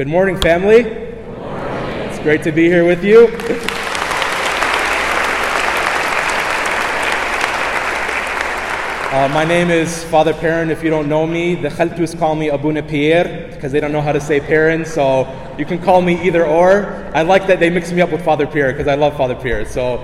Good morning, family. Good morning. It's great to be here with you. Uh, my name is Father Perrin. If you don't know me, the Khaltus call me Abuna Pierre because they don't know how to say Perrin, so you can call me either or. I like that they mix me up with Father Pierre because I love Father Pierre. So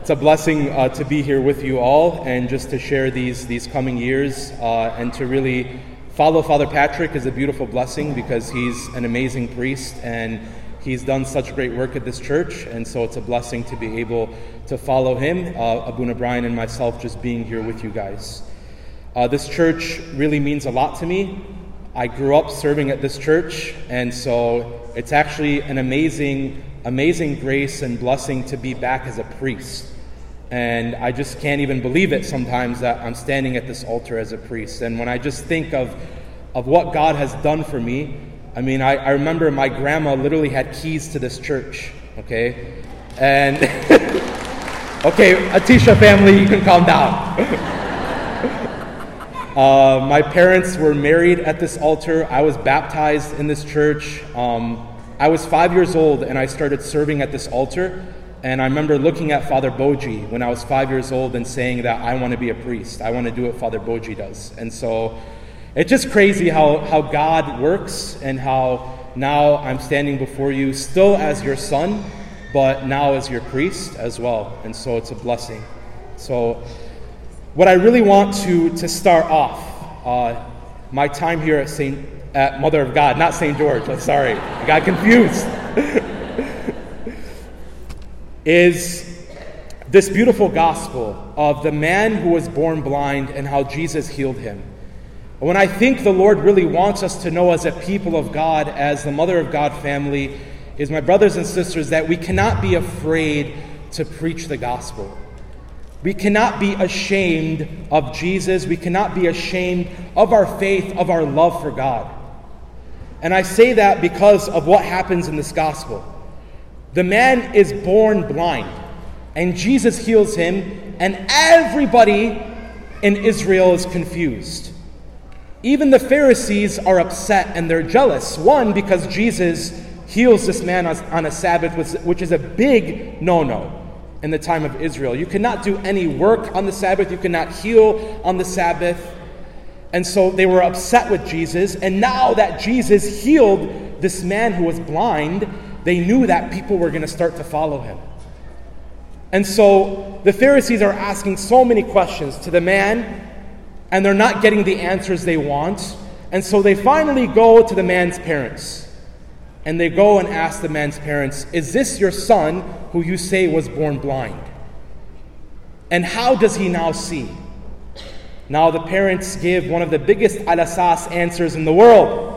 it's a blessing uh, to be here with you all and just to share these, these coming years uh, and to really follow Father Patrick is a beautiful blessing because he's an amazing priest and he's done such great work at this church. And so it's a blessing to be able to follow him, uh, Abuna Brian and myself just being here with you guys. Uh, this church really means a lot to me. I grew up serving at this church, and so it's actually an amazing, amazing grace and blessing to be back as a priest. And I just can't even believe it sometimes that I'm standing at this altar as a priest. And when I just think of, of what God has done for me, I mean, I, I remember my grandma literally had keys to this church, okay? And, okay, Atisha family, you can calm down. uh, my parents were married at this altar. I was baptized in this church. Um, I was five years old and I started serving at this altar. And I remember looking at Father Boji when I was five years old and saying that I want to be a priest. I want to do what Father Boji does. And so it's just crazy how, how God works and how now I'm standing before you still as your son, but now as your priest as well. And so it's a blessing. So, what I really want to, to start off, uh, my time here at St. at Mother of God, not St. George, I'm sorry, I got confused. is this beautiful gospel of the man who was born blind and how Jesus healed him. When I think the Lord really wants us to know as a people of God, as the Mother of God family, is my brothers and sisters, that we cannot be afraid to preach the gospel. We cannot be ashamed of Jesus. We cannot be ashamed of our faith, of our love for God. And I say that because of what happens in this gospel. The man is born blind, and Jesus heals him, and everybody in Israel is confused. Even the Pharisees are upset and they're jealous. One, because Jesus heals this man on a Sabbath, which is a big no no in the time of Israel. You cannot do any work on the Sabbath, you cannot heal on the Sabbath. And so they were upset with Jesus. And now that Jesus healed this man who was blind, they knew that people were going to start to follow him. And so the Pharisees are asking so many questions to the man, and they're not getting the answers they want. And so they finally go to the man's parents. And they go and ask the man's parents, Is this your son who you say was born blind? And how does he now see? Now the parents give one of the biggest alasas answers in the world.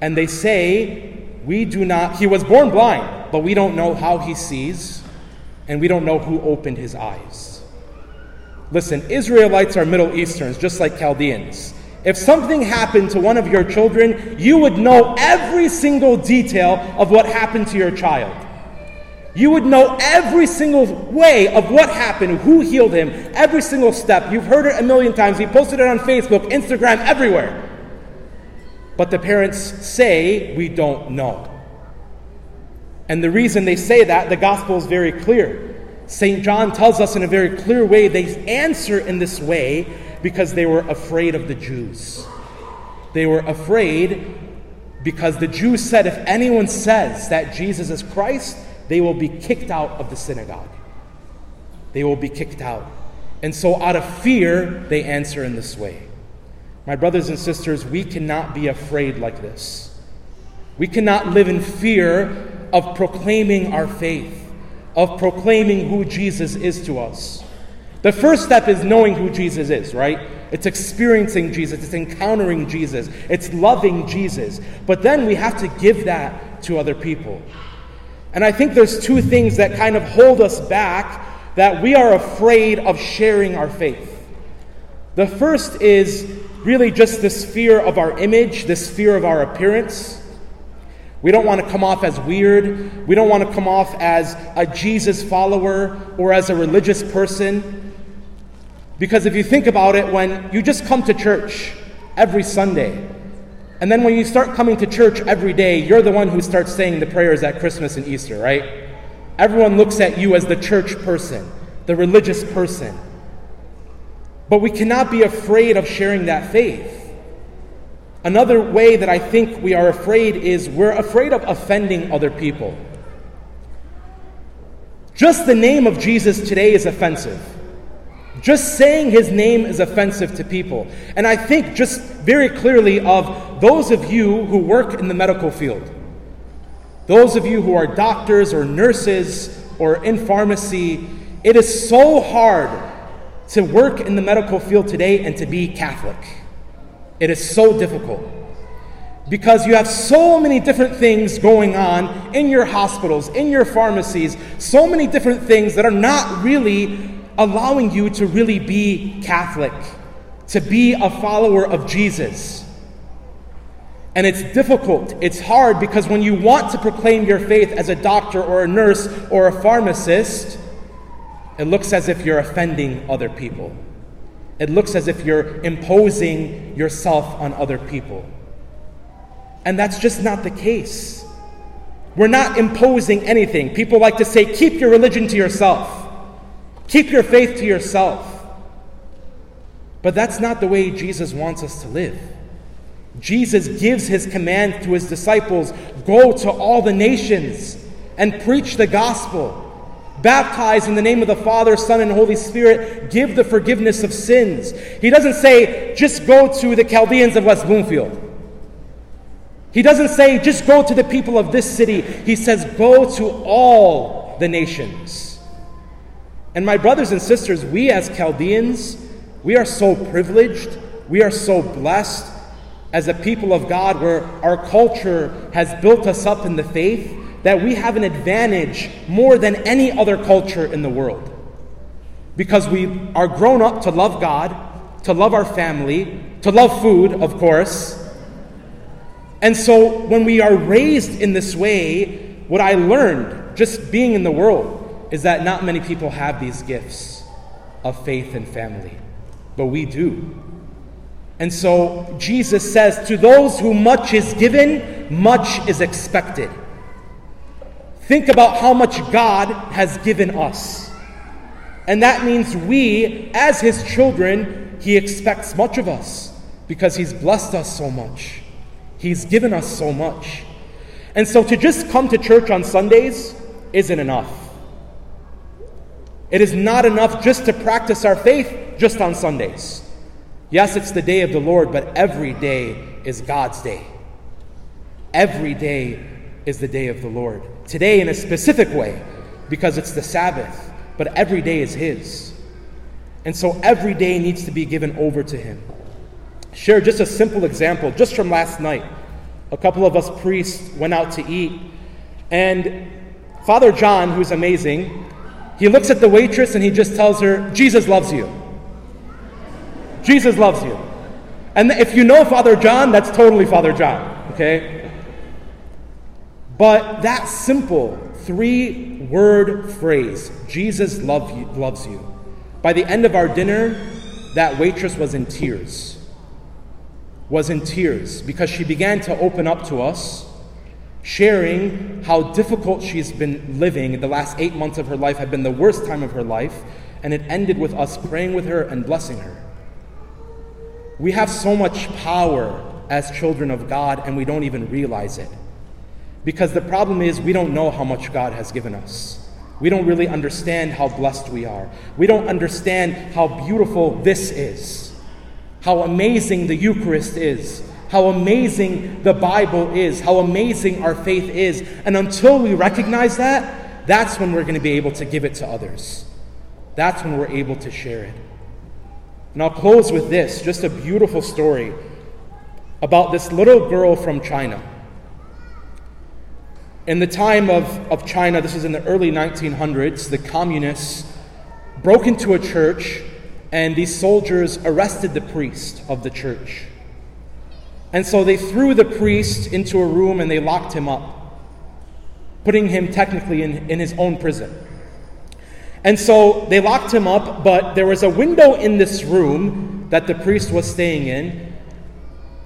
And they say, we do not, he was born blind, but we don't know how he sees, and we don't know who opened his eyes. Listen, Israelites are Middle Easterns, just like Chaldeans. If something happened to one of your children, you would know every single detail of what happened to your child. You would know every single way of what happened, who healed him, every single step. You've heard it a million times. We posted it on Facebook, Instagram, everywhere. But the parents say, We don't know. And the reason they say that, the gospel is very clear. St. John tells us in a very clear way they answer in this way because they were afraid of the Jews. They were afraid because the Jews said if anyone says that Jesus is Christ, they will be kicked out of the synagogue. They will be kicked out. And so, out of fear, they answer in this way. My brothers and sisters, we cannot be afraid like this. We cannot live in fear of proclaiming our faith, of proclaiming who Jesus is to us. The first step is knowing who Jesus is, right? It's experiencing Jesus, it's encountering Jesus, it's loving Jesus. But then we have to give that to other people. And I think there's two things that kind of hold us back that we are afraid of sharing our faith. The first is really just this fear of our image, this fear of our appearance. We don't want to come off as weird. We don't want to come off as a Jesus follower or as a religious person. Because if you think about it, when you just come to church every Sunday, And then when you start coming to church every day, you're the one who starts saying the prayers at Christmas and Easter, right? Everyone looks at you as the church person, the religious person. But we cannot be afraid of sharing that faith. Another way that I think we are afraid is we're afraid of offending other people. Just the name of Jesus today is offensive. Just saying his name is offensive to people. And I think just very clearly of those of you who work in the medical field, those of you who are doctors or nurses or in pharmacy, it is so hard to work in the medical field today and to be Catholic. It is so difficult because you have so many different things going on in your hospitals, in your pharmacies, so many different things that are not really allowing you to really be Catholic, to be a follower of Jesus. And it's difficult, it's hard because when you want to proclaim your faith as a doctor or a nurse or a pharmacist, it looks as if you're offending other people. It looks as if you're imposing yourself on other people. And that's just not the case. We're not imposing anything. People like to say, keep your religion to yourself. Keep your faith to yourself. But that's not the way Jesus wants us to live. Jesus gives his command to his disciples go to all the nations and preach the gospel. Baptize in the name of the Father, Son, and Holy Spirit. Give the forgiveness of sins. He doesn't say, just go to the Chaldeans of West Bloomfield. He doesn't say, just go to the people of this city. He says, go to all the nations. And my brothers and sisters, we as Chaldeans, we are so privileged, we are so blessed as a people of God where our culture has built us up in the faith that we have an advantage more than any other culture in the world. Because we are grown up to love God, to love our family, to love food, of course. And so when we are raised in this way, what I learned just being in the world is that not many people have these gifts of faith and family, but we do. And so Jesus says, To those who much is given, much is expected. Think about how much God has given us. And that means we, as His children, He expects much of us because He's blessed us so much. He's given us so much. And so to just come to church on Sundays isn't enough. It is not enough just to practice our faith just on Sundays. Yes, it's the day of the Lord, but every day is God's day. Every day is the day of the Lord. Today, in a specific way, because it's the Sabbath, but every day is His. And so every day needs to be given over to Him. Share just a simple example, just from last night. A couple of us priests went out to eat, and Father John, who's amazing, he looks at the waitress and he just tells her, Jesus loves you. Jesus loves you. And if you know Father John, that's totally Father John, okay? But that simple three word phrase, Jesus love you, loves you, by the end of our dinner, that waitress was in tears. Was in tears because she began to open up to us sharing how difficult she's been living. The last eight months of her life had been the worst time of her life, and it ended with us praying with her and blessing her. We have so much power as children of God, and we don't even realize it. Because the problem is, we don't know how much God has given us. We don't really understand how blessed we are. We don't understand how beautiful this is, how amazing the Eucharist is, how amazing the Bible is, how amazing our faith is. And until we recognize that, that's when we're going to be able to give it to others. That's when we're able to share it. And I'll close with this just a beautiful story about this little girl from China. In the time of, of China, this is in the early 1900s, the communists broke into a church and these soldiers arrested the priest of the church. And so they threw the priest into a room and they locked him up, putting him technically in, in his own prison. And so they locked him up, but there was a window in this room that the priest was staying in.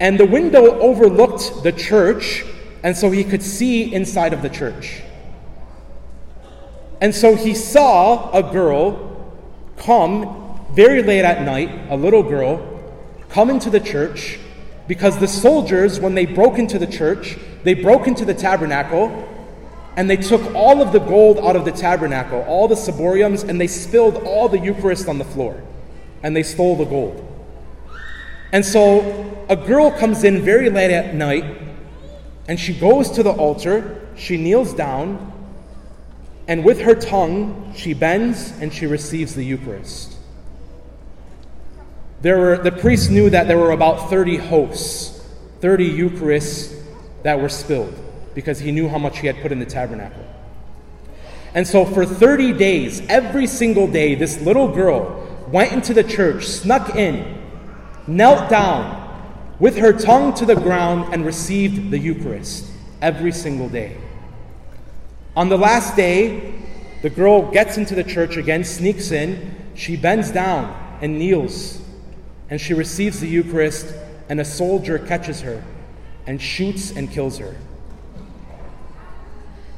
And the window overlooked the church, and so he could see inside of the church. And so he saw a girl come very late at night, a little girl, come into the church because the soldiers, when they broke into the church, they broke into the tabernacle and they took all of the gold out of the tabernacle, all the ciboriums, and they spilled all the Eucharist on the floor. And they stole the gold. And so a girl comes in very late at night and she goes to the altar, she kneels down, and with her tongue she bends and she receives the Eucharist. There were, the priest knew that there were about 30 hosts, 30 Eucharists that were spilled because he knew how much he had put in the tabernacle. And so for 30 days, every single day, this little girl went into the church, snuck in, knelt down with her tongue to the ground, and received the Eucharist every single day. On the last day, the girl gets into the church again, sneaks in, she bends down and kneels, and she receives the Eucharist, and a soldier catches her and shoots and kills her.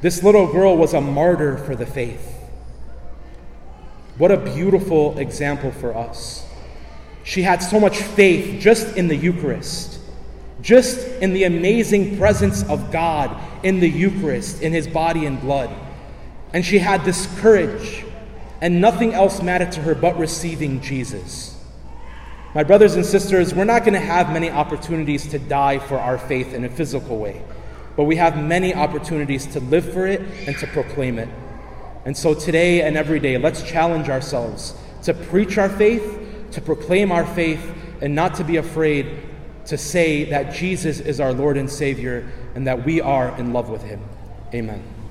This little girl was a martyr for the faith. What a beautiful example for us. She had so much faith just in the Eucharist, just in the amazing presence of God in the Eucharist, in his body and blood. And she had this courage, and nothing else mattered to her but receiving Jesus. My brothers and sisters, we're not going to have many opportunities to die for our faith in a physical way. But we have many opportunities to live for it and to proclaim it. And so today and every day, let's challenge ourselves to preach our faith, to proclaim our faith, and not to be afraid to say that Jesus is our Lord and Savior and that we are in love with Him. Amen.